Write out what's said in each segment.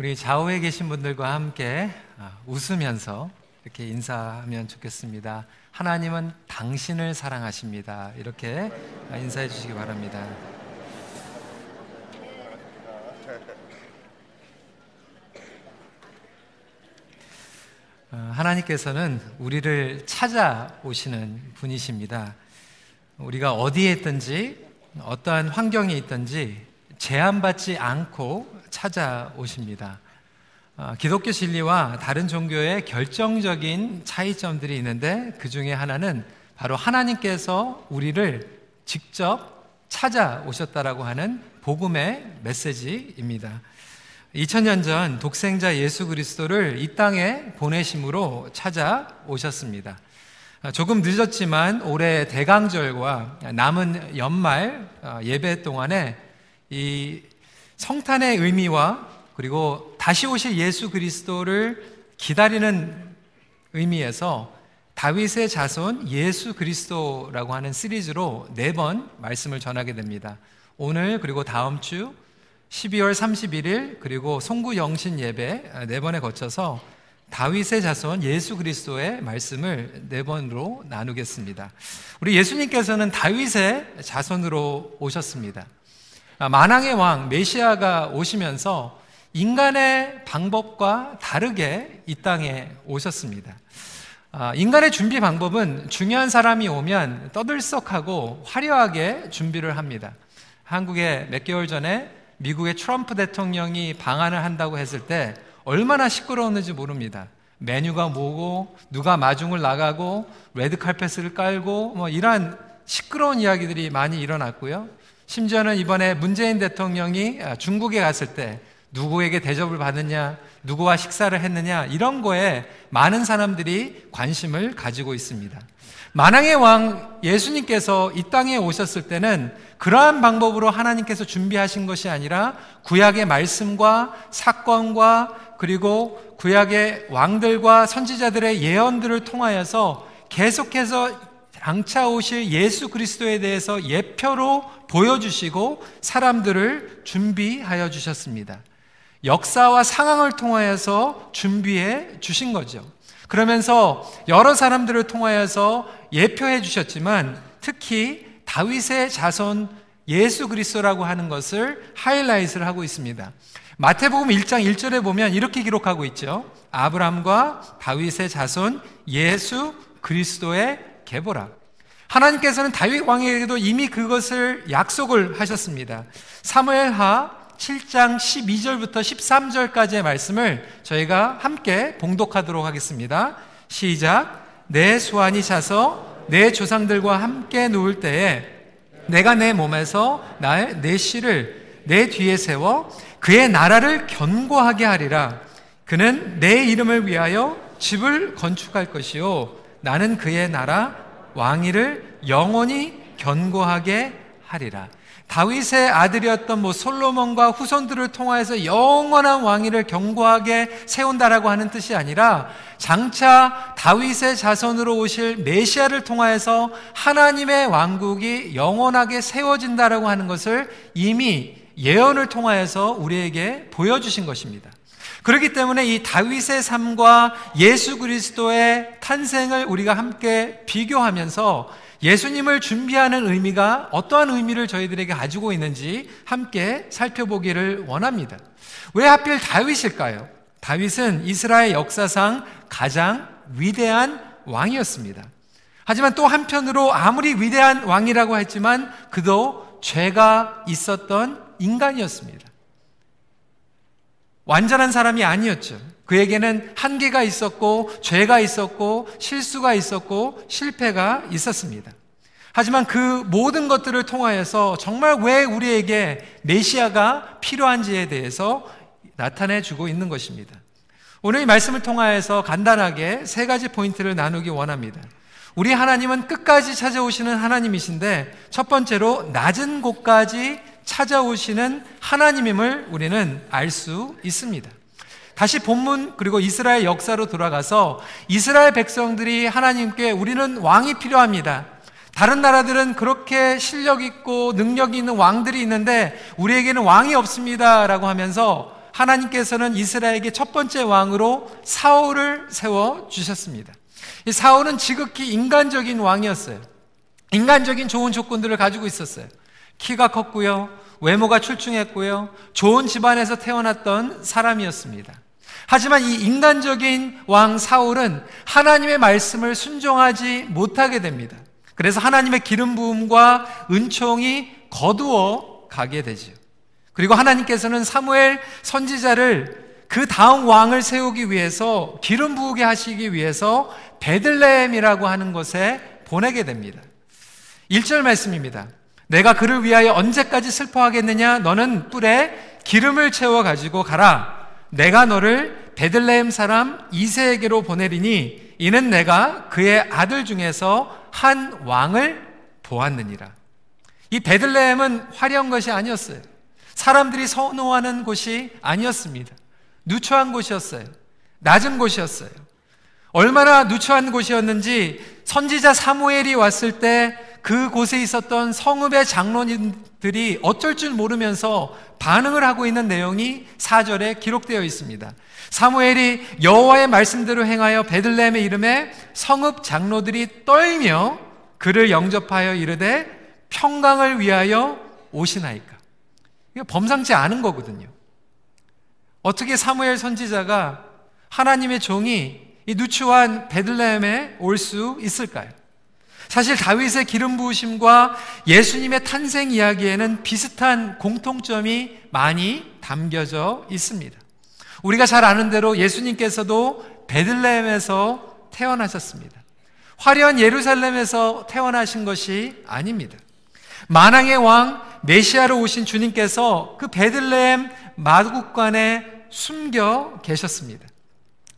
우리 좌우에 계신 분들과 함께 아, 웃으면서 이렇게 인사하면 좋겠습니다. 하나님은 당신을 사랑하십니다. 이렇게 인사해 주시기 바랍니다. 어, 하나님께서는 우리를 찾아오시는 분이십니다. 우리가 어디에 있든지 어떠한 환경에 있든지 제한받지 않고 찾아오십니다. 어, 기독교 진리와 다른 종교의 결정적인 차이점들이 있는데 그 중에 하나는 바로 하나님께서 우리를 직접 찾아오셨다라고 하는 복음의 메시지입니다. 2000년 전 독생자 예수 그리스도를 이 땅에 보내심으로 찾아오셨습니다. 조금 늦었지만 올해 대강절과 남은 연말 어, 예배 동안에 이 성탄의 의미와 그리고 다시 오실 예수 그리스도를 기다리는 의미에서 다윗의 자손 예수 그리스도라고 하는 시리즈로 네 번 말씀을 전하게 됩니다. 오늘 그리고 다음 주 12월 31일 그리고 송구 영신 예배 네 번에 거쳐서 다윗의 자손 예수 그리스도의 말씀을 네 번으로 나누겠습니다. 우리 예수님께서는 다윗의 자손으로 오셨습니다. 아, 만왕의 왕 메시아가 오시면서 인간의 방법과 다르게 이 땅에 오셨습니다. 아, 인간의 준비 방법은 중요한 사람이 오면 떠들썩하고 화려하게 준비를 합니다. 한국에 몇 개월 전에 미국의 트럼프 대통령이 방한을 한다고 했을 때 얼마나 시끄러웠는지 모릅니다. 메뉴가 뭐고 누가 마중을 나가고 레드 칼펫을 깔고 뭐 이러한 시끄러운 이야기들이 많이 일어났고요. 심지어는 이번에 문재인 대통령이 중국에 갔을 때 누구에게 대접을 받느냐, 누구와 식사를 했느냐, 이런 거에 많은 사람들이 관심을 가지고 있습니다. 만왕의 왕 예수님께서 이 땅에 오셨을 때는 그러한 방법으로 하나님께서 준비하신 것이 아니라 구약의 말씀과 사건과 그리고 구약의 왕들과 선지자들의 예언들을 통하여서 계속해서 장차 오실 예수 그리스도에 대해서 예표로 보여주시고 사람들을 준비하여 주셨습니다. 역사와 상황을 통하여서 준비해 주신 거죠. 그러면서 여러 사람들을 통하여서 예표해 주셨지만 특히 다윗의 자손 예수 그리스도라고 하는 것을 하이라이트를 하고 있습니다. 마태복음 1장 1절에 보면 이렇게 기록하고 있죠. 아브람과 다윗의 자손 예수 그리스도의 계보라. 하나님께서는 다윗 왕에게도 이미 그것을 약속을 하셨습니다. 사무엘하 7장 12절부터 13절까지의 말씀을 저희가 함께 봉독하도록 하겠습니다. 시작. 내 수완이 차서 내 조상들과 함께 누울 때에 내가 내 몸에서 나의 내 씨를 내 뒤에 세워 그의 나라를 견고하게 하리라. 그는 내 이름을 위하여 집을 건축할 것이요. 나는 그의 나라 왕위를 영원히 견고하게 하리라. 다윗의 아들이었던 뭐 솔로몬과 후손들을 통하여서 영원한 왕위를 견고하게 세운다라고 하는 뜻이 아니라 장차 다윗의 자손으로 오실 메시아를 통하여서 하나님의 왕국이 영원하게 세워진다라고 하는 것을 이미 예언을 통하여서 우리에게 보여주신 것입니다. 그렇기 때문에 이 다윗의 삶과 예수 그리스도의 탄생을 우리가 함께 비교하면서 예수님을 준비하는 의미가 어떠한 의미를 저희들에게 가지고 있는지 함께 살펴보기를 원합니다. 왜 하필 다윗일까요? 다윗은 이스라엘 역사상 가장 위대한 왕이었습니다. 하지만 또 한편으로 아무리 위대한 왕이라고 했지만 그도 죄가 있었던 인간이었습니다. 완전한 사람이 아니었죠. 그에게는 한계가 있었고, 죄가 있었고, 실수가 있었고, 실패가 있었습니다. 하지만 그 모든 것들을 통하여서 정말 왜 우리에게 메시아가 필요한지에 대해서 나타내 주고 있는 것입니다. 오늘 이 말씀을 통하여서 간단하게 세 가지 포인트를 나누기 원합니다. 우리 하나님은 끝까지 찾아오시는 하나님이신데 첫 번째로 낮은 곳까지 찾아오시는 하나님임을 우리는 알 수 있습니다. 다시 본문 그리고 이스라엘 역사로 돌아가서 이스라엘 백성들이 하나님께 우리는 왕이 필요합니다. 다른 나라들은 그렇게 실력 있고 능력 있는 왕들이 있는데 우리에게는 왕이 없습니다 라고 하면서 하나님께서는 이스라엘에게 첫 번째 왕으로 사울을 세워 주셨습니다. 이 사울은 지극히 인간적인 왕이었어요. 인간적인 좋은 조건들을 가지고 있었어요. 키가 컸고요. 외모가 출중했고요. 좋은 집안에서 태어났던 사람이었습니다. 하지만 이 인간적인 왕 사울은 하나님의 말씀을 순종하지 못하게 됩니다. 그래서 하나님의 기름 부음과 은총이 거두어 가게 되죠. 그리고 하나님께서는 사무엘 선지자를 그 다음 왕을 세우기 위해서 기름 부으게 하시기 위해서 베들레헴이라고 하는 곳에 보내게 됩니다. 1절 말씀입니다. 내가 그를 위하여 언제까지 슬퍼하겠느냐? 너는 뿔에 기름을 채워 가지고 가라. 내가 너를 베들레헴 사람 이세에게로 보내리니 이는 내가 그의 아들 중에서 한 왕을 보았느니라. 이 베들레헴은 화려한 것이 아니었어요. 사람들이 선호하는 곳이 아니었습니다. 누추한 곳이었어요. 낮은 곳이었어요. 얼마나 누추한 곳이었는지 선지자 사무엘이 왔을 때 그곳에 있었던 성읍의 장로님들이 어쩔 줄 모르면서 반응을 하고 있는 내용이 4절에 기록되어 있습니다. 사무엘이 여호와의 말씀대로 행하여 베들레헴의 이름에 성읍 장로들이 떨며 그를 영접하여 이르되 평강을 위하여 오시나이까. 범상치 않은 거거든요. 어떻게 사무엘 선지자가 하나님의 종이 이 누추한 베들레헴에 올 수 있을까요? 사실 다윗의 기름 부으심과 예수님의 탄생 이야기에는 비슷한 공통점이 많이 담겨져 있습니다. 우리가 잘 아는 대로 예수님께서도 베들레헴에서 태어나셨습니다. 화려한 예루살렘에서 태어나신 것이 아닙니다. 만왕의 왕 메시아로 오신 주님께서 그 베들레헴 마국간에 숨겨 계셨습니다.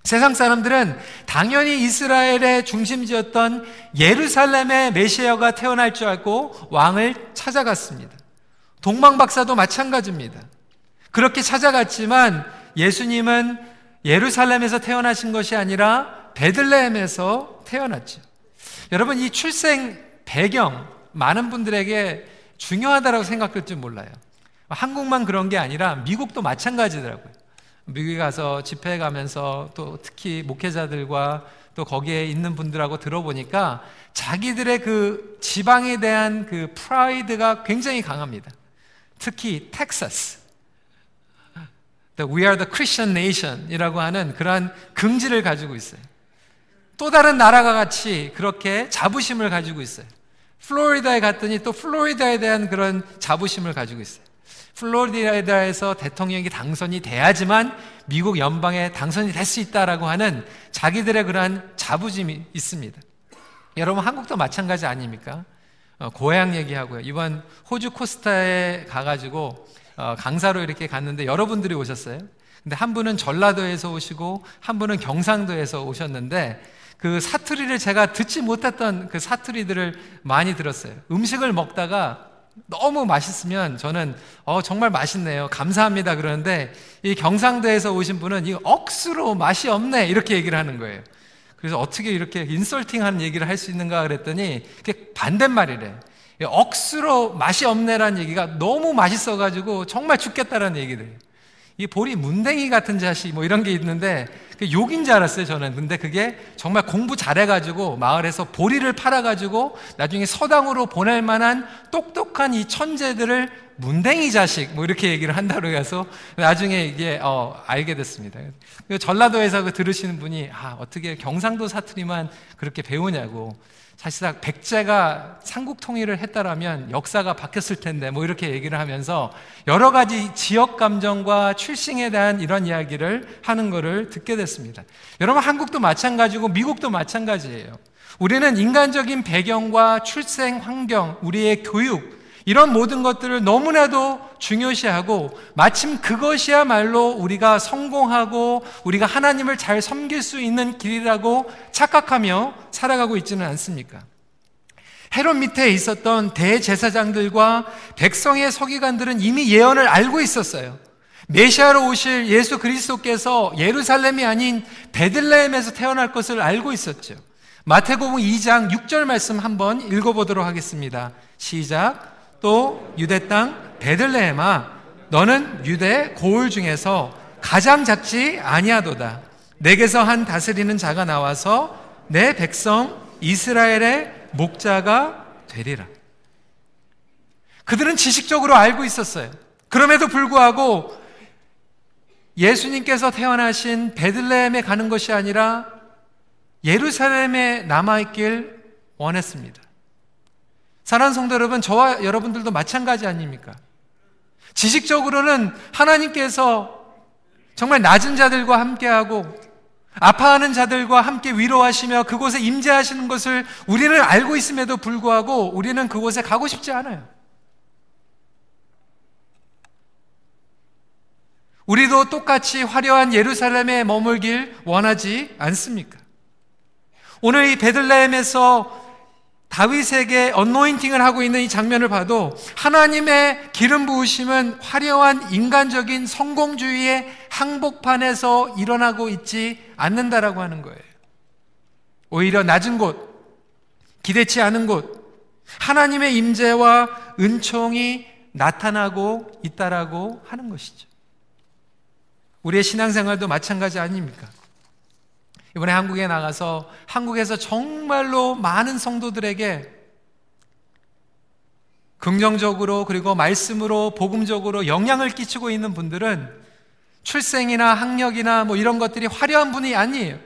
세상 사람들은 당연히 이스라엘의 중심지였던 예루살렘의 메시아가 태어날 줄 알고 왕을 찾아갔습니다. 동방 박사도 마찬가지입니다. 그렇게 찾아갔지만 예수님은 예루살렘에서 태어나신 것이 아니라 베들레헴에서 태어났죠. 여러분 이 출생 배경 많은 분들에게 중요하다고 생각할지 몰라요. 한국만 그런 게 아니라 미국도 마찬가지더라고요. 미국에 가서 집회 가면서 또 특히 목회자들과 또 거기에 있는 분들하고 들어보니까 자기들의 그 지방에 대한 그 프라이드가 굉장히 강합니다. 특히 텍사스. We are the Christian nation 이라고 하는 그러한 긍지를 가지고 있어요. 또 다른 나라가 같이 그렇게 자부심을 가지고 있어요. 플로리다에 갔더니 또 플로리다에 대한 그런 자부심을 가지고 있어요. 플로리다에서 대통령이 당선이 돼야지만 미국 연방에 당선이 될 수 있다라고 하는 자기들의 그러한 자부심이 있습니다. 여러분 한국도 마찬가지 아닙니까? 어, 고향 얘기하고요. 이번 호주 코스타에 가가지고 어, 강사로 이렇게 갔는데 여러분들이 오셨어요. 근데 한 분은 전라도에서 오시고 한 분은 경상도에서 오셨는데 그 사투리를 제가 듣지 못했던 그 사투리들을 많이 들었어요. 음식을 먹다가 너무 맛있으면 저는 어, 정말 맛있네요. 감사합니다. 그러는데 이 경상도에서 오신 분은 이 억수로 맛이 없네. 이렇게 얘기를 하는 거예요. 그래서 어떻게 이렇게 인설팅 하는 얘기를 할 수 있는가 그랬더니 그게 반대말이래. 억수로 맛이 없네라는 얘기가 너무 맛있어가지고 정말 죽겠다라는 얘기들. 이 보리 문댕이 같은 자식 뭐 이런 게 있는데 욕인 줄 알았어요 저는. 근데 그게 정말 공부 잘해가지고 마을에서 보리를 팔아가지고 나중에 서당으로 보낼 만한 똑똑한 이 천재들을 문댕이 자식 뭐 이렇게 얘기를 한다고 해서 나중에 이게 어, 알게 됐습니다. 그 전라도에서 그 들으시는 분이 아 어떻게 경상도 사투리만 그렇게 배우냐고 사실상 백제가 삼국 통일을 했다라면 역사가 바뀌었을 텐데 뭐 이렇게 얘기를 하면서 여러 가지 지역 감정과 출생에 대한 이런 이야기를 하는 것을 듣게 됐습니다. 여러분 한국도 마찬가지고 미국도 마찬가지예요. 우리는 인간적인 배경과 출생 환경, 우리의 교육 이런 모든 것들을 너무나도 중요시하고 마침 그것이야말로 우리가 성공하고 우리가 하나님을 잘 섬길 수 있는 길이라고 착각하며 살아가고 있지는 않습니까? 헤롯 밑에 있었던 대제사장들과 백성의 서기관들은 이미 예언을 알고 있었어요. 메시아로 오실 예수 그리스도께서 예루살렘이 아닌 베들레헴에서 태어날 것을 알고 있었죠. 마태복음 2장 6절 말씀 한번 읽어보도록 하겠습니다. 시작. 또 유대 땅 베들레헴아 너는 유대 고을 중에서 가장 작지 아니하도다. 내게서 한 다스리는 자가 나와서 내 백성 이스라엘의 목자가 되리라. 그들은 지식적으로 알고 있었어요. 그럼에도 불구하고 예수님께서 태어나신 베들레헴에 가는 것이 아니라 예루살렘에 남아 있길 원했습니다. 사랑하는 성도 여러분, 저와 여러분들도 마찬가지 아닙니까? 지식적으로는 하나님께서 정말 낮은 자들과 함께하고 아파하는 자들과 함께 위로하시며 그곳에 임재하시는 것을 우리는 알고 있음에도 불구하고 우리는 그곳에 가고 싶지 않아요. 우리도 똑같이 화려한 예루살렘에 머물길 원하지 않습니까? 오늘 이 베들레헴에서 다윗에게 언노인팅을 하고 있는 이 장면을 봐도 하나님의 기름 부으심은 화려한 인간적인 성공주의의 항복판에서 일어나고 있지 않는다라고 하는 거예요. 오히려 낮은 곳, 기대치 않은 곳, 하나님의 임재와 은총이 나타나고 있다라고 하는 것이죠. 우리의 신앙생활도 마찬가지 아닙니까? 이번에 한국에 나가서 한국에서 정말로 많은 성도들에게 긍정적으로 그리고 말씀으로 복음적으로 영향을 끼치고 있는 분들은 출생이나 학력이나 뭐 이런 것들이 화려한 분이 아니에요.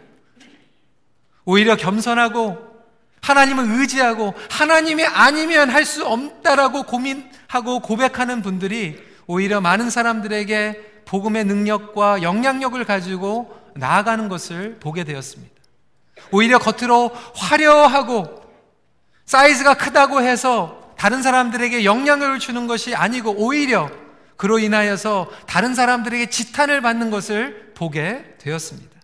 오히려 겸손하고 하나님을 의지하고 하나님이 아니면 할 수 없다라고 고민하고 고백하는 분들이 오히려 많은 사람들에게 복음의 능력과 영향력을 가지고 나아가는 것을 보게 되었습니다. 오히려 겉으로 화려하고 사이즈가 크다고 해서 다른 사람들에게 영향을 주는 것이 아니고 오히려 그로 인하여서 다른 사람들에게 지탄을 받는 것을 보게 되었습니다.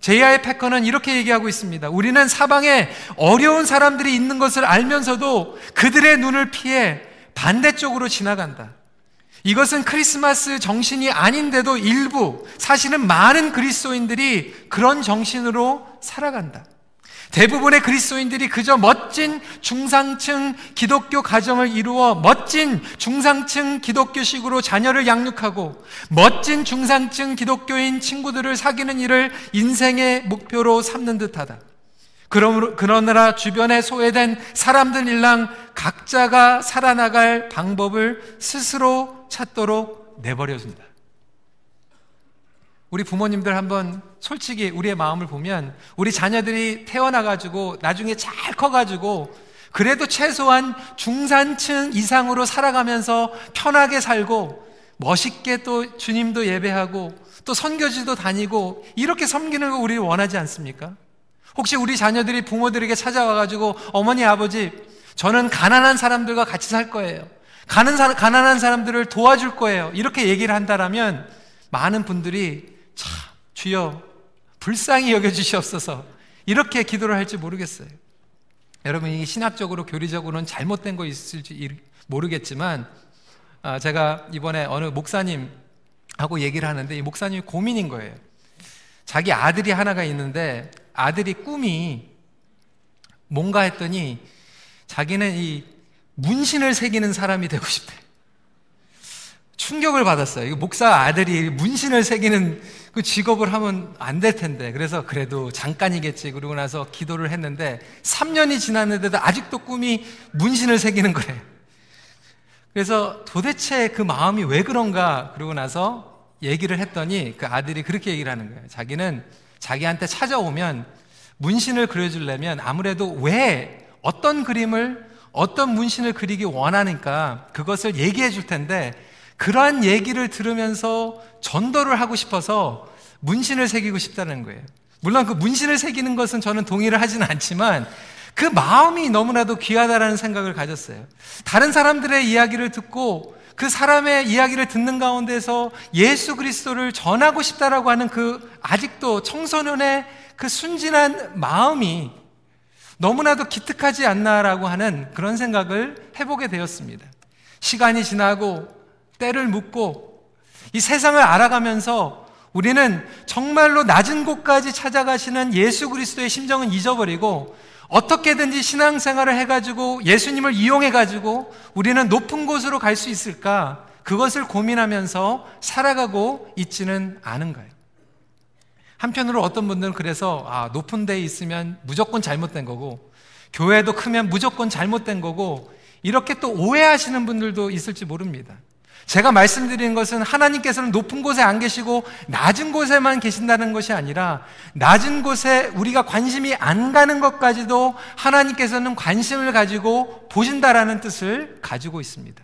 제이아의 패커는 이렇게 얘기하고 있습니다. 우리는 사방에 어려운 사람들이 있는 것을 알면서도 그들의 눈을 피해 반대쪽으로 지나간다. 이것은 크리스마스 정신이 아닌데도 일부, 사실은 많은 그리스도인들이 그런 정신으로 살아간다. 대부분의 그리스도인들이 그저 멋진 중상층 기독교 가정을 이루어 멋진 중상층 기독교식으로 자녀를 양육하고 멋진 중상층 기독교인 친구들을 사귀는 일을 인생의 목표로 삼는 듯하다. 그러느라 주변에 소외된 사람들 일랑 각자가 살아나갈 방법을 스스로 찾도록 내버려준다. 우리 부모님들 한번 솔직히 우리의 마음을 보면 우리 자녀들이 태어나가지고 나중에 잘 커가지고 그래도 최소한 중산층 이상으로 살아가면서 편하게 살고 멋있게 또 주님도 예배하고 또 선교지도 다니고 이렇게 섬기는 거 우리 원하지 않습니까? 혹시 우리 자녀들이 부모들에게 찾아와가지고 어머니, 아버지, 저는 가난한 사람들과 같이 살 거예요. 사, 가난한 사람들을 도와줄 거예요. 이렇게 얘기를 한다면 많은 분들이 참, 주여, 불쌍히 여겨주시옵소서. 이렇게 기도를 할지 모르겠어요. 여러분, 이 신학적으로, 교리적으로는 잘못된 거 있을지 모르겠지만, 아, 제가 이번에 어느 목사님하고 얘기를 하는데, 이 목사님이 고민인 거예요. 자기 아들이 하나가 있는데, 아들이 꿈이 뭔가 했더니 자기는 이 문신을 새기는 사람이 되고 싶대. 충격을 받았어요. 이 목사 아들이 문신을 새기는 그 직업을 하면 안 될 텐데. 그래서 그래도 잠깐이겠지. 그러고 나서 기도를 했는데 3년이 지났는데도 아직도 꿈이 문신을 새기는 거예요. 그래서 도대체 그 마음이 왜 그런가? 그러고 나서 얘기를 했더니 그 아들이 그렇게 얘기를 하는 거예요. 자기는 자기한테 찾아오면 문신을 그려주려면 아무래도 왜 어떤 그림을 어떤 문신을 그리기 원하니까 그것을 얘기해 줄 텐데 그러한 얘기를 들으면서 전도를 하고 싶어서 문신을 새기고 싶다는 거예요. 물론 그 문신을 새기는 것은 저는 동의를 하지는 않지만 그 마음이 너무나도 귀하다라는 생각을 가졌어요. 다른 사람들의 이야기를 듣고 그 사람의 이야기를 듣는 가운데서 예수 그리스도를 전하고 싶다라고 하는 그 아직도 청소년의 그 순진한 마음이 너무나도 기특하지 않나라고 하는 그런 생각을 해보게 되었습니다. 시간이 지나고 때를 묻고 이 세상을 알아가면서 우리는 정말로 낮은 곳까지 찾아가시는 예수 그리스도의 심정은 잊어버리고 어떻게든지 신앙생활을 해가지고 예수님을 이용해가지고 우리는 높은 곳으로 갈 수 있을까? 그것을 고민하면서 살아가고 있지는 않은가요? 한편으로 어떤 분들은 그래서 아, 높은 데에 있으면 무조건 잘못된 거고 교회도 크면 무조건 잘못된 거고 이렇게 또 오해하시는 분들도 있을지 모릅니다. 제가 말씀드리는 것은 하나님께서는 높은 곳에 안 계시고 낮은 곳에만 계신다는 것이 아니라 낮은 곳에 우리가 관심이 안 가는 것까지도 하나님께서는 관심을 가지고 보신다라는 뜻을 가지고 있습니다.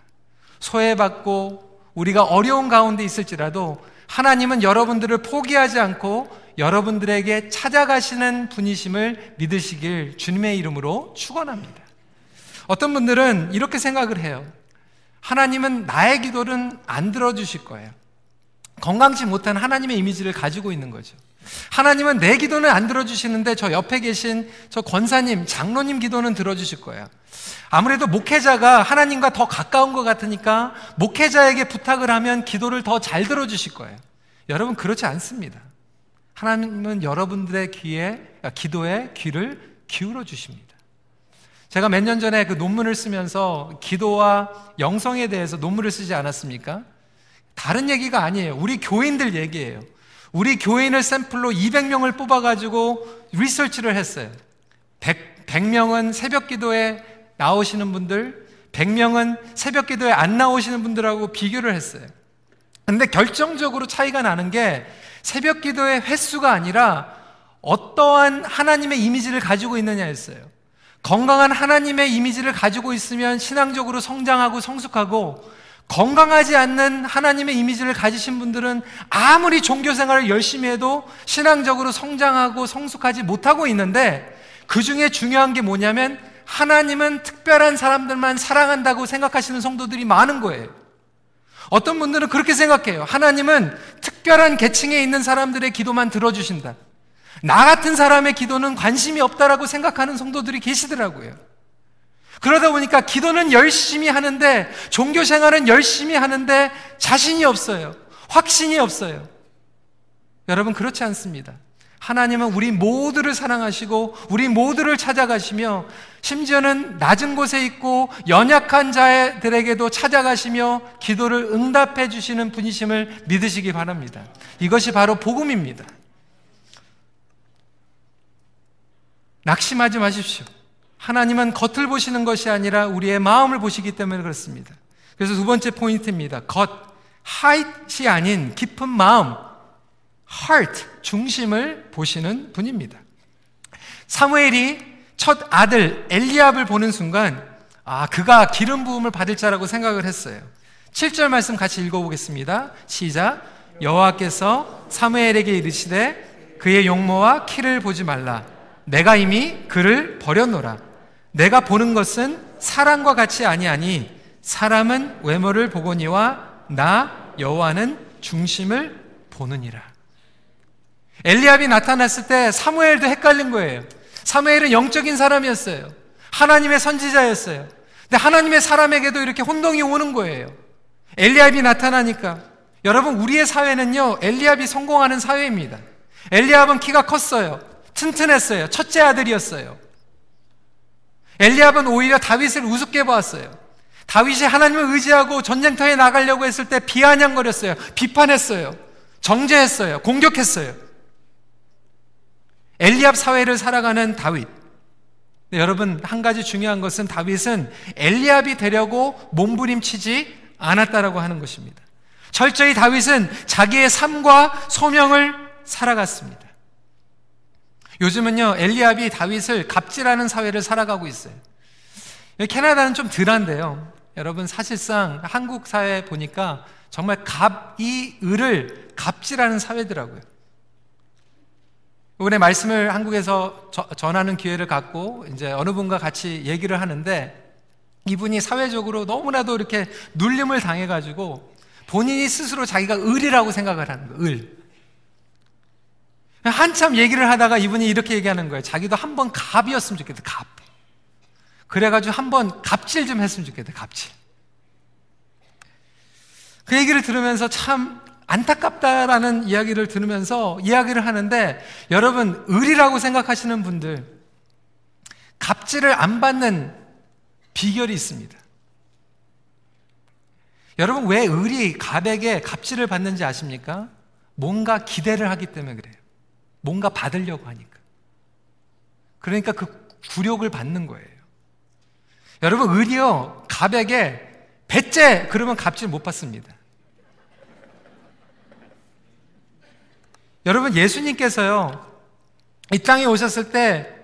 소외받고 우리가 어려운 가운데 있을지라도 하나님은 여러분들을 포기하지 않고 여러분들에게 찾아가시는 분이심을 믿으시길 주님의 이름으로 축원합니다. 어떤 분들은 이렇게 생각을 해요. 하나님은 나의 기도는 안 들어주실 거예요. 건강치 못한 하나님의 이미지를 가지고 있는 거죠. 하나님은 내 기도는 안 들어주시는데 저 옆에 계신 저 권사님, 장로님 기도는 들어주실 거예요. 아무래도 목회자가 하나님과 더 가까운 것 같으니까 목회자에게 부탁을 하면 기도를 더 잘 들어주실 거예요. 여러분, 그렇지 않습니다. 하나님은 여러분들의 귀에, 아, 기도에 귀를 기울여 주십니다. 제가 몇 년 전에 그 논문을 쓰면서 기도와 영성에 대해서 논문을 쓰지 않았습니까? 다른 얘기가 아니에요. 우리 교인들 얘기예요. 우리 교인을 샘플로 200명을 뽑아가지고 리서치를 했어요. 100, 100 명은 새벽 기도에 나오시는 분들, 100명은 새벽 기도에 안 나오시는 분들하고 비교를 했어요. 근데 결정적으로 차이가 나는 게 새벽 기도의 횟수가 아니라 어떠한 하나님의 이미지를 가지고 있느냐였어요. 건강한 하나님의 이미지를 가지고 있으면 신앙적으로 성장하고 성숙하고 건강하지 않는 하나님의 이미지를 가지신 분들은 아무리 종교 생활을 열심히 해도 신앙적으로 성장하고 성숙하지 못하고 있는데 그 중에 중요한 게 뭐냐면 하나님은 특별한 사람들만 사랑한다고 생각하시는 성도들이 많은 거예요. 어떤 분들은 그렇게 생각해요. 하나님은 특별한 계층에 있는 사람들의 기도만 들어주신다. 나 같은 사람의 기도는 관심이 없다라고 생각하는 성도들이 계시더라고요. 그러다 보니까 기도는 열심히 하는데, 종교 생활은 열심히 하는데 자신이 없어요. 확신이 없어요. 여러분, 그렇지 않습니다. 하나님은 우리 모두를 사랑하시고 우리 모두를 찾아가시며 심지어는 낮은 곳에 있고 연약한 자들에게도 찾아가시며 기도를 응답해 주시는 분이심을 믿으시기 바랍니다. 이것이 바로 복음입니다. 낙심하지 마십시오. 하나님은 겉을 보시는 것이 아니라 우리의 마음을 보시기 때문에 그렇습니다. 그래서 두 번째 포인트입니다. 겉, 하이트이 아닌 깊은 마음, heart, 중심을 보시는 분입니다. 사무엘이 첫 아들 엘리압을 보는 순간 아, 그가 기름 부음을 받을 자라고 생각을 했어요. 7절 말씀 같이 읽어보겠습니다. 시작. 여호와께서 사무엘에게 이르시되 그의 용모와 키를 보지 말라. 내가 이미 그를 버렸노라. 내가 보는 것은 사람과 같이 아니하니 사람은 외모를 보거니와 나 여호와는 중심을 보느니라. 엘리압이 나타났을 때 사무엘도 헷갈린 거예요. 사무엘은 영적인 사람이었어요. 하나님의 선지자였어요. 근데 하나님의 사람에게도 이렇게 혼동이 오는 거예요. 엘리압이 나타나니까 여러분 우리의 사회는요 엘리압이 성공하는 사회입니다. 엘리압은 키가 컸어요. 튼튼했어요. 첫째 아들이었어요. 엘리압은 오히려 다윗을 우습게 보았어요. 다윗이 하나님을 의지하고 전쟁터에 나가려고 했을 때 비아냥거렸어요. 비판했어요. 정죄했어요. 공격했어요. 엘리압 사회를 살아가는 다윗. 네, 여러분 한 가지 중요한 것은 다윗은 엘리압이 되려고 몸부림치지 않았다라고 하는 것입니다. 철저히 다윗은 자기의 삶과 소명을 살아갔습니다. 요즘은요 엘리압이 다윗을 갑질하는 사회를 살아가고 있어요. 캐나다는 좀 덜한데요. 여러분 사실상 한국 사회 보니까 정말 갑이 을을 갑질하는 사회더라고요. 이번에 말씀을 한국에서 저, 전하는 기회를 갖고 이제 어느 분과 같이 얘기를 하는데 이분이 사회적으로 너무나도 이렇게 눌림을 당해가지고 본인이 스스로 자기가 을이라고 생각을 하는 거예요. 을. 한참 얘기를 하다가 이분이 이렇게 얘기하는 거예요. 자기도 한 번 갑이었으면 좋겠다. 갑. 그래가지고 한 번 갑질 좀 했으면 좋겠다. 갑질. 그 얘기를 들으면서 참 안타깝다라는 이야기를 들으면서 이야기를 하는데 여러분 을이라고 생각하시는 분들 갑질을 안 받는 비결이 있습니다. 여러분 왜 을이 갑에게 갑질을 받는지 아십니까? 뭔가 기대를 하기 때문에 그래요. 뭔가 받으려고 하니까. 그러니까 그 굴욕을 받는 거예요. 여러분 을이요 갑에게 배째 그러면 갑질 못 받습니다. 여러분 예수님께서요 이 땅에 오셨을 때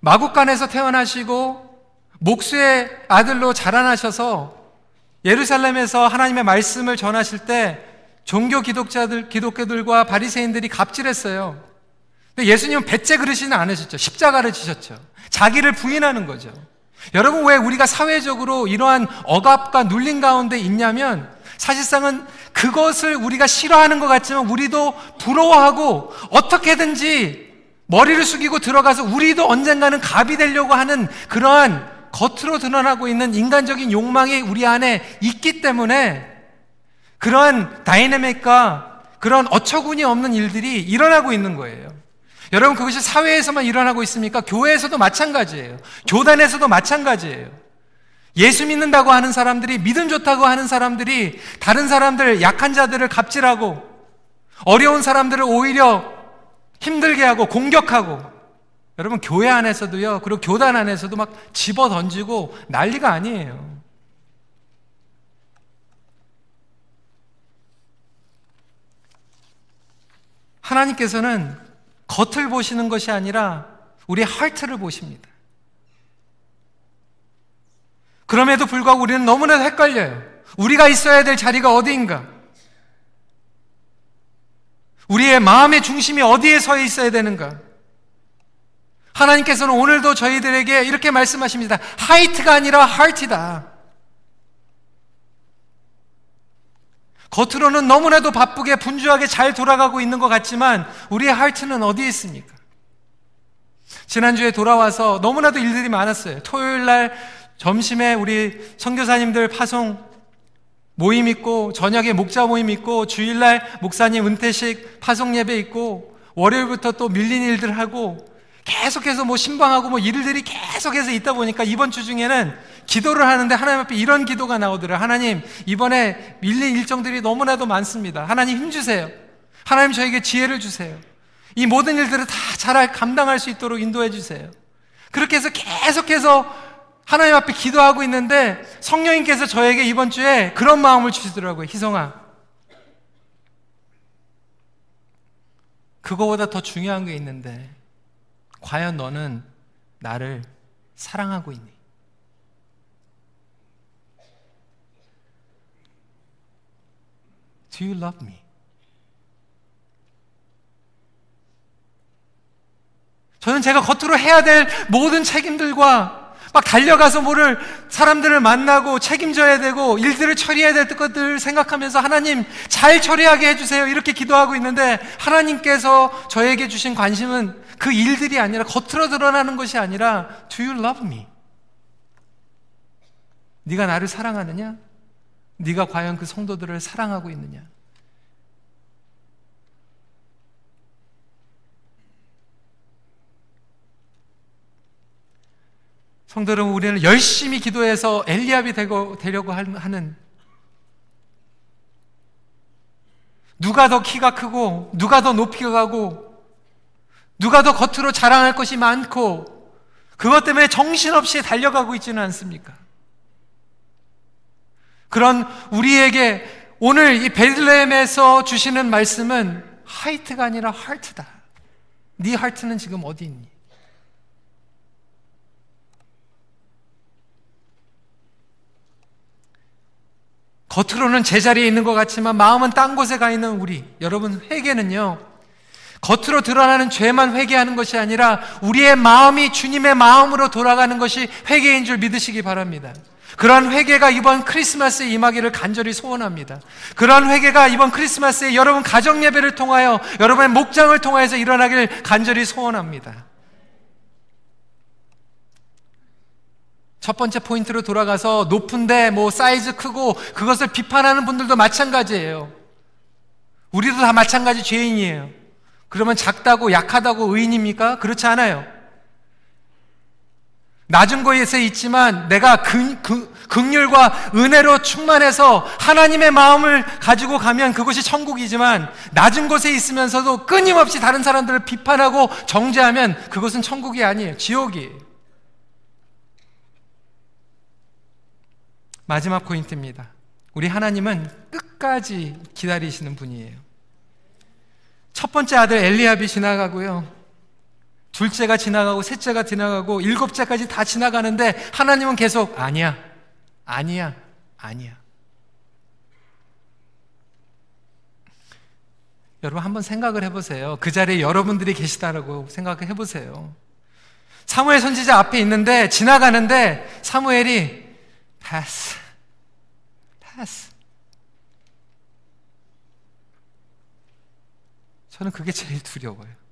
마국간에서 태어나시고 목수의 아들로 자라나셔서 예루살렘에서 하나님의 말씀을 전하실 때 종교 기독자들, 기독교들과 바리새인들이 갑질했어요. 근데 예수님은 배째 그러시는 않으셨죠. 십자가를 지셨죠. 자기를 부인하는 거죠. 여러분 왜 우리가 사회적으로 이러한 억압과 눌림 가운데 있냐면 사실상은 그것을 우리가 싫어하는 것 같지만 우리도 부러워하고 어떻게든지 머리를 숙이고 들어가서 우리도 언젠가는 갑이 되려고 하는 그러한 겉으로 드러나고 있는 인간적인 욕망이 우리 안에 있기 때문에 그러한 다이내믹과 그런 어처구니 없는 일들이 일어나고 있는 거예요. 여러분 그것이 사회에서만 일어나고 있습니까? 교회에서도 마찬가지예요. 교단에서도 마찬가지예요. 예수 믿는다고 하는 사람들이 믿음 좋다고 하는 사람들이 다른 사람들 약한 자들을 갑질하고 어려운 사람들을 오히려 힘들게 하고 공격하고 여러분 교회 안에서도요 그리고 교단 안에서도 막 집어 던지고 난리가 아니에요. 하나님께서는 겉을 보시는 것이 아니라 우리의 하트를 보십니다. 그럼에도 불구하고 우리는 너무나도 헷갈려요. 우리가 있어야 될 자리가 어디인가? 우리의 마음의 중심이 어디에 서 있어야 되는가? 하나님께서는 오늘도 저희들에게 이렇게 말씀하십니다. 하이트가 아니라 하트다. 겉으로는 너무나도 바쁘게 분주하게 잘 돌아가고 있는 것 같지만 우리의 하트는 어디에 있습니까? 지난주에 돌아와서 너무나도 일들이 많았어요. 토요일 날 점심에 우리 선교사님들 파송 모임 있고 저녁에 목자 모임 있고 주일날 목사님 은퇴식 파송 예배 있고 월요일부터 또 밀린 일들 하고 계속해서 뭐 신방하고 뭐 일들이 계속해서 있다 보니까 이번 주 중에는 기도를 하는데 하나님 앞에 이런 기도가 나오더라. 하나님 이번에 밀린 일정들이 너무나도 많습니다. 하나님 힘 주세요. 하나님 저에게 지혜를 주세요. 이 모든 일들을 다 잘 감당할 수 있도록 인도해 주세요. 그렇게 해서 계속해서 하나님 앞에 기도하고 있는데 성령님께서 저에게 이번 주에 그런 마음을 주시더라고요. 희성아. 그거보다 더 중요한 게 있는데 과연 너는 나를 사랑하고 있니? Do you love me? 저는 제가 겉으로 해야 될 모든 책임들과 막 달려가서 뭐를 사람들을 만나고 책임져야 되고 일들을 처리해야 될 것들 생각하면서 하나님 잘 처리하게 해주세요 이렇게 기도하고 있는데 하나님께서 저에게 주신 관심은 그 일들이 아니라 겉으로 드러나는 것이 아니라 Do you love me? 네가 나를 사랑하느냐? 네가 과연 그 성도들을 사랑하고 있느냐? 성도 여러분, 우리는 열심히 기도해서 엘리압이 되고, 되려고 하는 누가 더 키가 크고, 누가 더 높이가 가고, 누가 더 겉으로 자랑할 것이 많고, 그것 때문에 정신없이 달려가고 있지는 않습니까? 그런 우리에게 오늘 이 베들레헴에서 주시는 말씀은 하이트가 아니라 하트다. 네 하트는 지금 어디 있니? 겉으로는 제자리에 있는 것 같지만 마음은 딴 곳에 가 있는 우리. 여러분, 회개는요. 겉으로 드러나는 죄만 회개하는 것이 아니라 우리의 마음이 주님의 마음으로 돌아가는 것이 회개인 줄 믿으시기 바랍니다. 그러한 회개가 이번 크리스마스에 임하기를 간절히 소원합니다. 그러한 회개가 이번 크리스마스에 여러분 가정 예배를 통하여 여러분의 목장을 통하여서 일어나기를 간절히 소원합니다. 첫 번째 포인트로 돌아가서 높은데 뭐 사이즈 크고 그것을 비판하는 분들도 마찬가지예요. 우리도 다 마찬가지 죄인이에요. 그러면 작다고 약하다고 의인입니까? 그렇지 않아요. 낮은 거에서 있지만 내가 근, 근, 극률과 은혜로 충만해서 하나님의 마음을 가지고 가면 그것이 천국이지만 낮은 곳에 있으면서도 끊임없이 다른 사람들을 비판하고 정죄하면 그것은 천국이 아니에요. 지옥이에요. 마지막 포인트입니다. 우리 하나님은 끝까지 기다리시는 분이에요. 첫 번째 아들 엘리압이 지나가고요. 둘째가 지나가고 셋째가 지나가고 일곱째까지 다 지나가는데 하나님은 계속 아니야. 아니야. 아니야. 여러분 한번 생각을 해 보세요. 그 자리에 여러분들이 계시다라고 생각을 해보세요. 사무엘 선지자 앞에 있는데 지나가는데 사무엘이 패스, 패스. 저는 그게 제일 두려워요.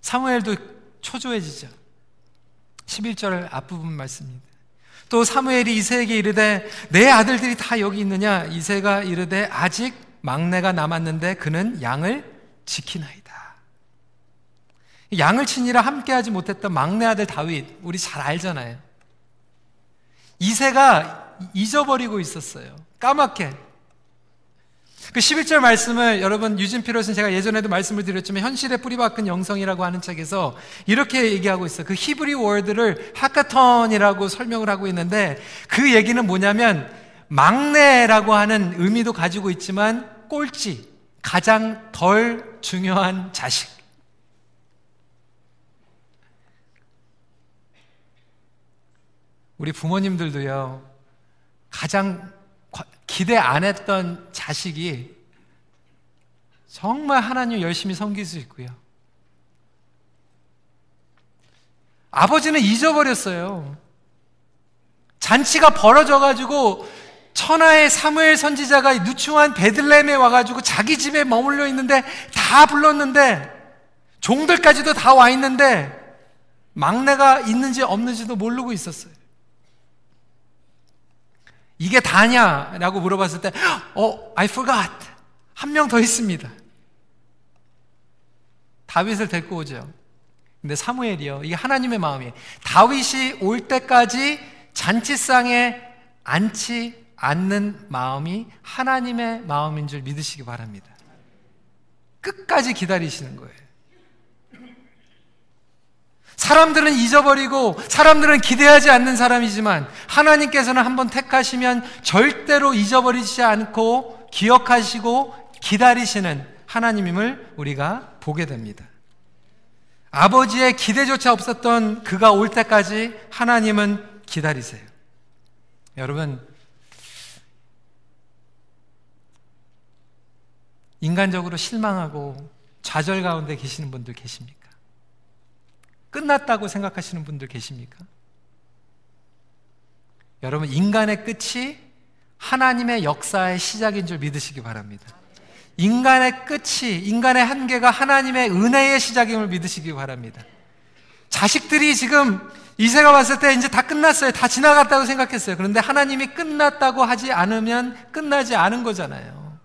사무엘도 초조해지죠. 11절 앞부분 말씀입니다. 또 사무엘이 이세에게 이르되 내 아들들이 다 여기 있느냐 이세가 이르되 아직 막내가 남았는데 그는 양을 지키나이다. 양을 치니라 함께하지 못했던 막내 아들 다윗 우리 잘 알잖아요. 이세가 잊어버리고 있었어요. 까맣게 그 11절 말씀을 여러분 유진 피로스는 제가 예전에도 말씀을 드렸지만 현실에 뿌리박은 영성이라고 하는 책에서 이렇게 얘기하고 있어요. 그 히브리 월드를 하카턴이라고 설명을 하고 있는데 그 얘기는 뭐냐면 막내라고 하는 의미도 가지고 있지만 꼴찌, 가장 덜 중요한 자식. 우리 부모님들도요, 가장 기대 안 했던 자식이 정말 하나님 열심히 섬길 수 있고요. 아버지는 잊어버렸어요. 잔치가 벌어져가지고 천하의 사무엘 선지자가 누추한 베들레헴에 와가지고 자기 집에 머물러 있는데 다 불렀는데 종들까지도 다 와 있는데 막내가 있는지 없는지도 모르고 있었어요. 이게 다냐? 라고 물어봤을 때, 어, I forgot. 한 명 더 있습니다. 다윗을 데리고 오죠. 근데 사무엘이요. 이게 하나님의 마음이에요. 다윗이 올 때까지 잔치상에 앉지 않는 마음이 하나님의 마음인 줄 믿으시기 바랍니다. 끝까지 기다리시는 거예요. 사람들은 잊어버리고 사람들은 기대하지 않는 사람이지만 하나님께서는 한번 택하시면 절대로 잊어버리지 않고 기억하시고 기다리시는 하나님임을 우리가 보게 됩니다. 아버지의 기대조차 없었던 그가 올 때까지 하나님은 기다리세요. 여러분, 인간적으로 실망하고 좌절 가운데 계시는 분들 계십니까? 끝났다고 생각하시는 분들 계십니까? 여러분, 인간의 끝이 하나님의 역사의 시작인 줄 믿으시기 바랍니다. 인간의 끝이, 인간의 한계가 하나님의 은혜의 시작임을 믿으시기 바랍니다. 자식들이 지금 이세가 봤을 때 이제 다 끝났어요. 다 지나갔다고 생각했어요. 그런데 하나님이 끝났다고 하지 않으면 끝나지 않은 거잖아요.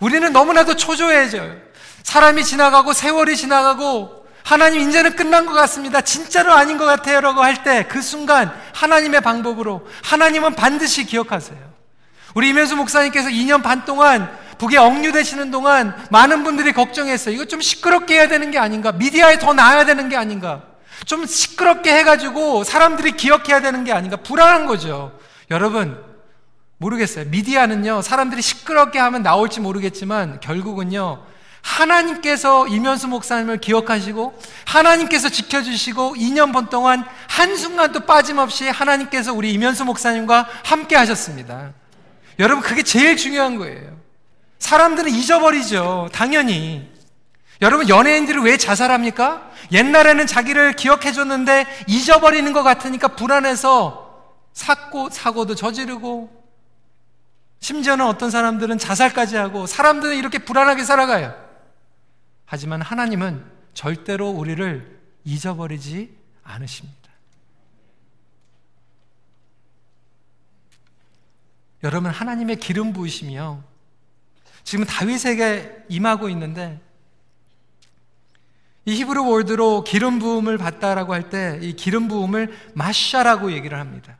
우리는 너무나도 초조해져요. 사람이 지나가고 세월이 지나가고 하나님 이제는 끝난 것 같습니다. 진짜로 아닌 것 같아요. 라고 할 때 그 순간 하나님의 방법으로 하나님은 반드시 기억하세요. 우리 이면수 목사님께서 2년 반 동안 북에 억류되시는 동안 많은 분들이 걱정했어요. 이거 좀 시끄럽게 해야 되는 게 아닌가? 미디어에 더 나와야 되는 게 아닌가? 좀 시끄럽게 해가지고 사람들이 기억해야 되는 게 아닌가? 불안한 거죠. 여러분, 모르겠어요. 미디어는요, 사람들이 시끄럽게 하면 나올지 모르겠지만 결국은요, 하나님께서 이면수 목사님을 기억하시고 하나님께서 지켜주시고 2년 반 동안 한순간도 빠짐없이 하나님께서 우리 이면수 목사님과 함께 하셨습니다. 여러분 그게 제일 중요한 거예요. 사람들은 잊어버리죠. 당연히. 여러분 연예인들이 왜 자살합니까? 옛날에는 자기를 기억해 줬는데 잊어버리는 것 같으니까 불안해서 사고, 사고도 저지르고 심지어는 어떤 사람들은 자살까지 하고 사람들은 이렇게 불안하게 살아가요. 하지만 하나님은 절대로 우리를 잊어버리지 않으십니다. 여러분 하나님의 기름 부으심이요. 지금 다윗에게 임하고 있는데 이 히브리 월드로 기름 부음을 받다라고 할 때 이 기름 부음을 마샤라고 얘기를 합니다.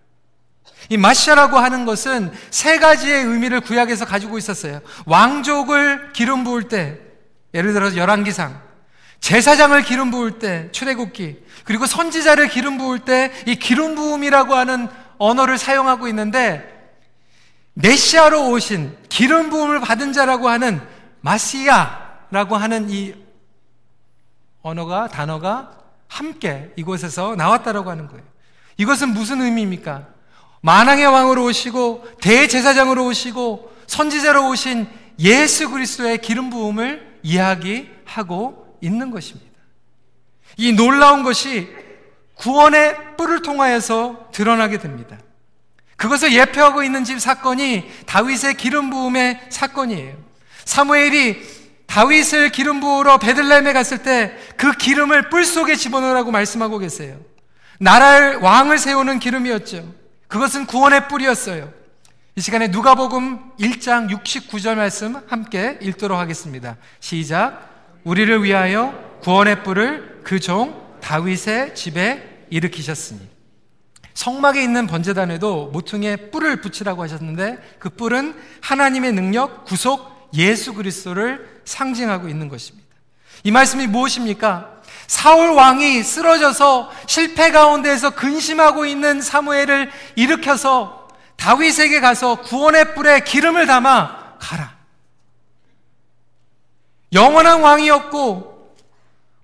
이 마샤라고 하는 것은 세 가지의 의미를 구약에서 가지고 있었어요. 왕족을 기름 부을 때, 예를 들어서 열왕기상, 제사장을 기름 부을 때, 출애굽기, 그리고 선지자를 기름 부을 때 이 기름 부음이라고 하는 언어를 사용하고 있는데 메시아로 오신 기름 부음을 받은 자라고 하는 마시아라고 하는 이 언어가 단어가 함께 이곳에서 나왔다라고 하는 거예요. 이것은 무슨 의미입니까? 만왕의 왕으로 오시고 대제사장으로 오시고 선지자로 오신 예수 그리스도의 기름 부음을 이야기하고 있는 것입니다. 이 놀라운 것이 구원의 뿔을 통하여서 드러나게 됩니다. 그것을 예표하고 있는 집 사건이 다윗의 기름 부음의 사건이에요. 사무엘이 다윗을 기름 부으러 베들레헴에 갔을 때 그 기름을 뿔 속에 집어넣으라고 말씀하고 계세요. 나라를 왕을 세우는 기름이었죠. 그것은 구원의 뿔이었어요. 이 시간에 누가복음 1장 69절 말씀 함께 읽도록 하겠습니다. 시작. 우리를 위하여 구원의 뿔을 그 종 다윗의 집에 일으키셨으니 성막에 있는 번제단에도 모퉁이에 뿔을 붙이라고 하셨는데 그 뿔은 하나님의 능력, 구속, 예수 그리스도를 상징하고 있는 것입니다. 이 말씀이 무엇입니까? 사울 왕이 쓰러져서 실패 가운데에서 근심하고 있는 사무엘을 일으켜서 다윗에게 가서 구원의 뿔에 기름을 담아 가라. 영원한 왕이었고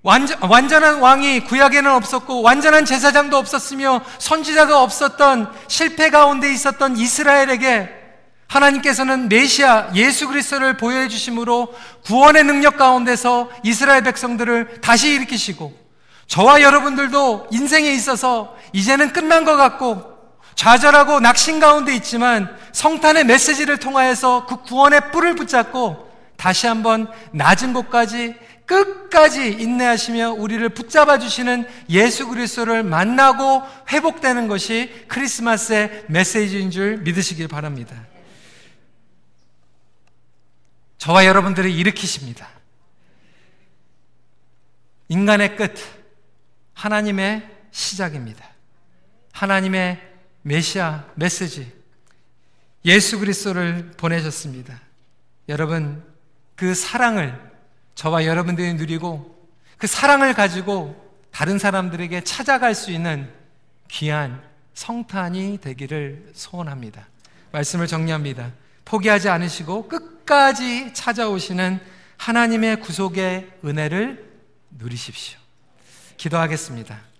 완전, 완전한 왕이 구약에는 없었고 완전한 제사장도 없었으며 선지자가 없었던 실패 가운데 있었던 이스라엘에게 하나님께서는 메시아 예수 그리스도를 보여 주심으로 구원의 능력 가운데서 이스라엘 백성들을 다시 일으키시고 저와 여러분들도 인생에 있어서 이제는 끝난 것 같고 좌절하고 낙심 가운데 있지만 성탄의 메시지를 통하여서 그 구원의 뿔을 붙잡고 다시 한번 낮은 곳까지 끝까지 인내하시며 우리를 붙잡아 주시는 예수 그리스도를 만나고 회복되는 것이 크리스마스의 메시지인 줄 믿으시길 바랍니다. 저와 여러분들을 일으키십니다. 인간의 끝, 하나님의 시작입니다. 하나님의 메시아 메시지, 예수 그리스도를 보내셨습니다. 여러분, 그 사랑을 저와 여러분들이 누리고 그 사랑을 가지고 다른 사람들에게 찾아갈 수 있는 귀한 성탄이 되기를 소원합니다. 말씀을 정리합니다. 포기하지 않으시고 끝까지 찾아오시는 하나님의 구속의 은혜를 누리십시오. 기도하겠습니다.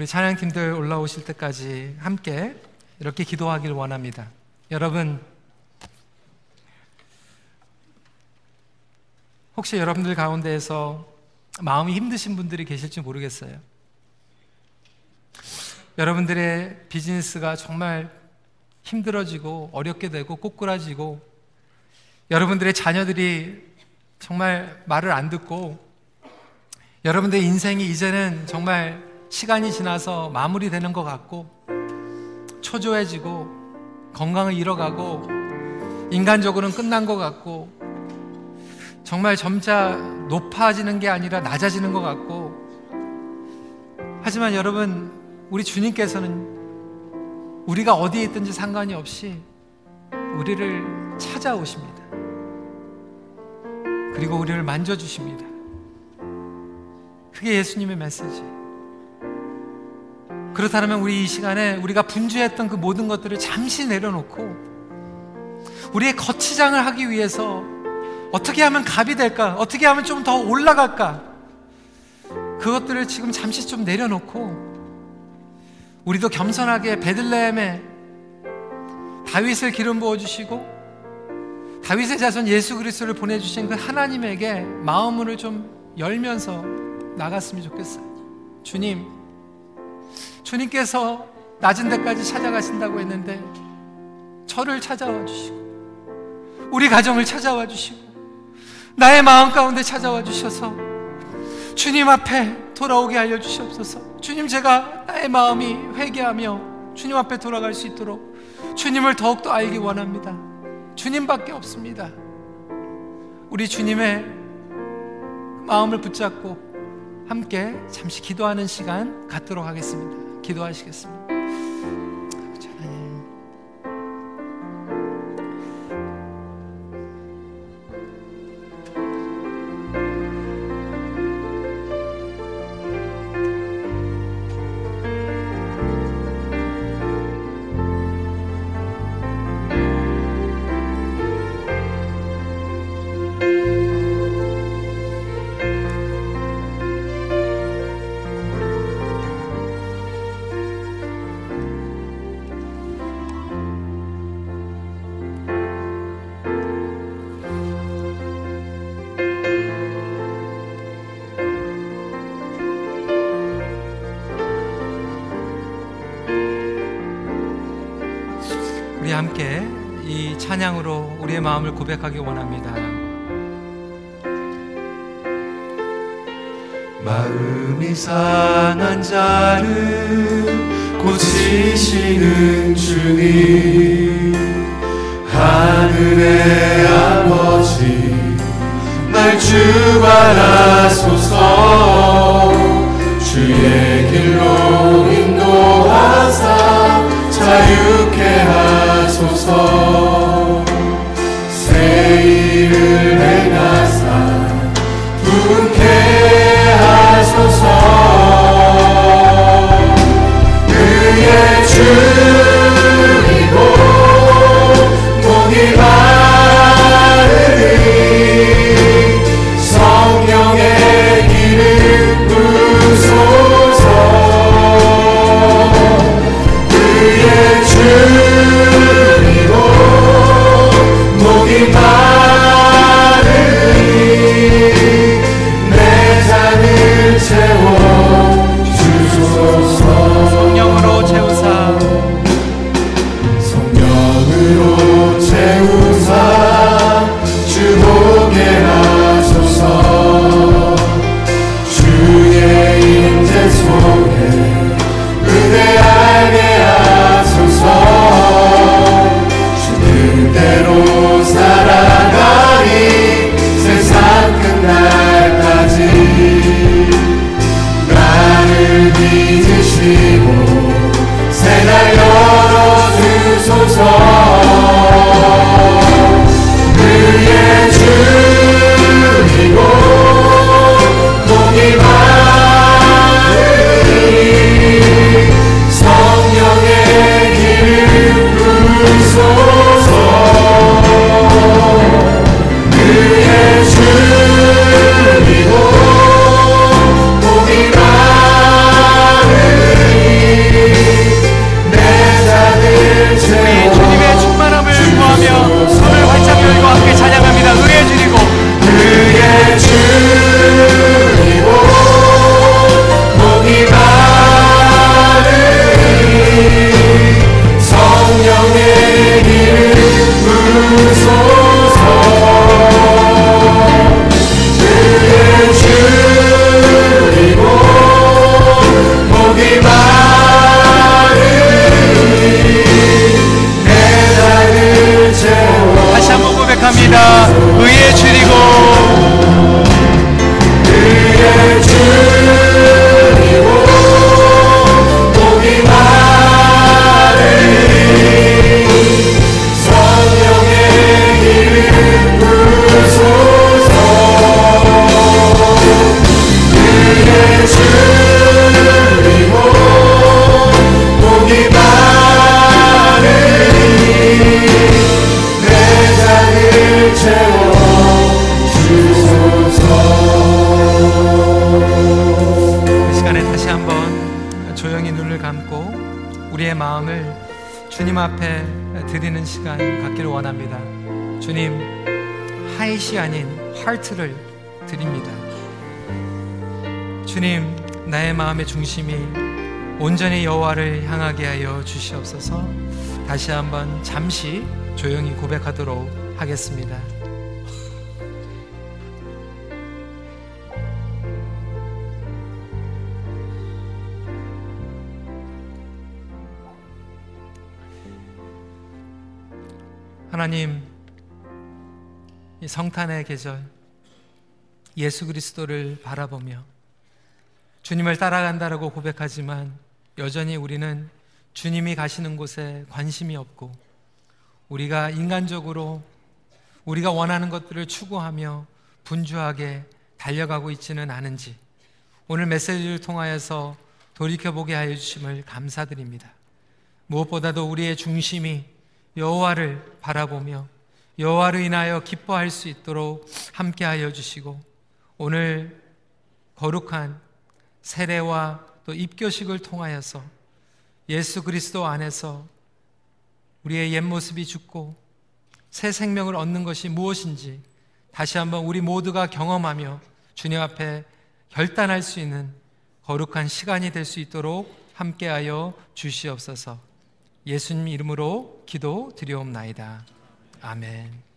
우리 찬양팀들 올라오실 때까지 함께 이렇게 기도하길 원합니다. 여러분, 혹시 여러분들 가운데에서 마음이 힘드신 분들이 계실지 모르겠어요. 여러분들의 비즈니스가 정말 힘들어지고 어렵게 되고 꼬꾸라지고 여러분들의 자녀들이 정말 말을 안 듣고 여러분들의 인생이 이제는 정말 시간이 지나서 마무리되는 것 같고 초조해지고 건강을 잃어가고 인간적으로는 끝난 것 같고 정말 점차 높아지는 게 아니라 낮아지는 것 같고 하지만 여러분 우리 주님께서는 우리가 어디에 있든지 상관이 없이 우리를 찾아오십니다. 그리고 우리를 만져주십니다. 그게 예수님의 메시지. 그렇다면 우리 이 시간에 우리가 분주했던 그 모든 것들을 잠시 내려놓고 우리의 거치장을 하기 위해서 어떻게 하면 갑이 될까? 어떻게 하면 좀 더 올라갈까? 그것들을 지금 잠시 좀 내려놓고 우리도 겸손하게 베들레헴에 다윗을 기름 부어 주시고 다윗의 자손 예수 그리스도를 보내 주신 그 하나님에게 마음을 좀 열면서 나갔으면 좋겠어요. 주님, 주님께서 낮은 데까지 찾아가신다고 했는데 저를 찾아와 주시고 우리 가정을 찾아와 주시고 나의 마음 가운데 찾아와 주셔서 주님 앞에 돌아오게 알려 주시옵소서. 주님 제가 나의 마음이 회개하며 주님 앞에 돌아갈 수 있도록 주님을 더욱더 알기 원합니다. 주님밖에 없습니다. 우리 주님의 마음을 붙잡고 함께 잠시 기도하는 시간 갖도록 하겠습니다. 기도하시겠습니다. 우리 함께 이 찬양으로 우리의 마음을 고백하기 원합니다. 마음이 상한 자를 고치시는 주님. 하늘의 아버지 날 주관하소서. 주의 길로 인도하사 자유케 하 하소서. 새 일을 행하사 분케 하소서. 그의 주 타이틀을 드립니다. 주님, 나의 마음의 중심이 온전히 여호와를 향하게 하여 주시옵소서. 다시 한번 잠시 조용히 고백하도록 하겠습니다. 하나님, 이 성탄의 계절 예수 그리스도를 바라보며 주님을 따라간다라고 고백하지만 여전히 우리는 주님이 가시는 곳에 관심이 없고 우리가 인간적으로 우리가 원하는 것들을 추구하며 분주하게 달려가고 있지는 않은지 오늘 메시지를 통하여서 돌이켜보게 하여 주심을 감사드립니다. 무엇보다도 우리의 중심이 여호와를 바라보며 여호와로 인하여 기뻐할 수 있도록 함께하여 주시고 오늘 거룩한 세례와 또 입교식을 통하여서 예수 그리스도 안에서 우리의 옛 모습이 죽고 새 생명을 얻는 것이 무엇인지 다시 한번 우리 모두가 경험하며 주님 앞에 결단할 수 있는 거룩한 시간이 될 수 있도록 함께하여 주시옵소서. 예수님 이름으로 기도 드리옵나이다. 아멘.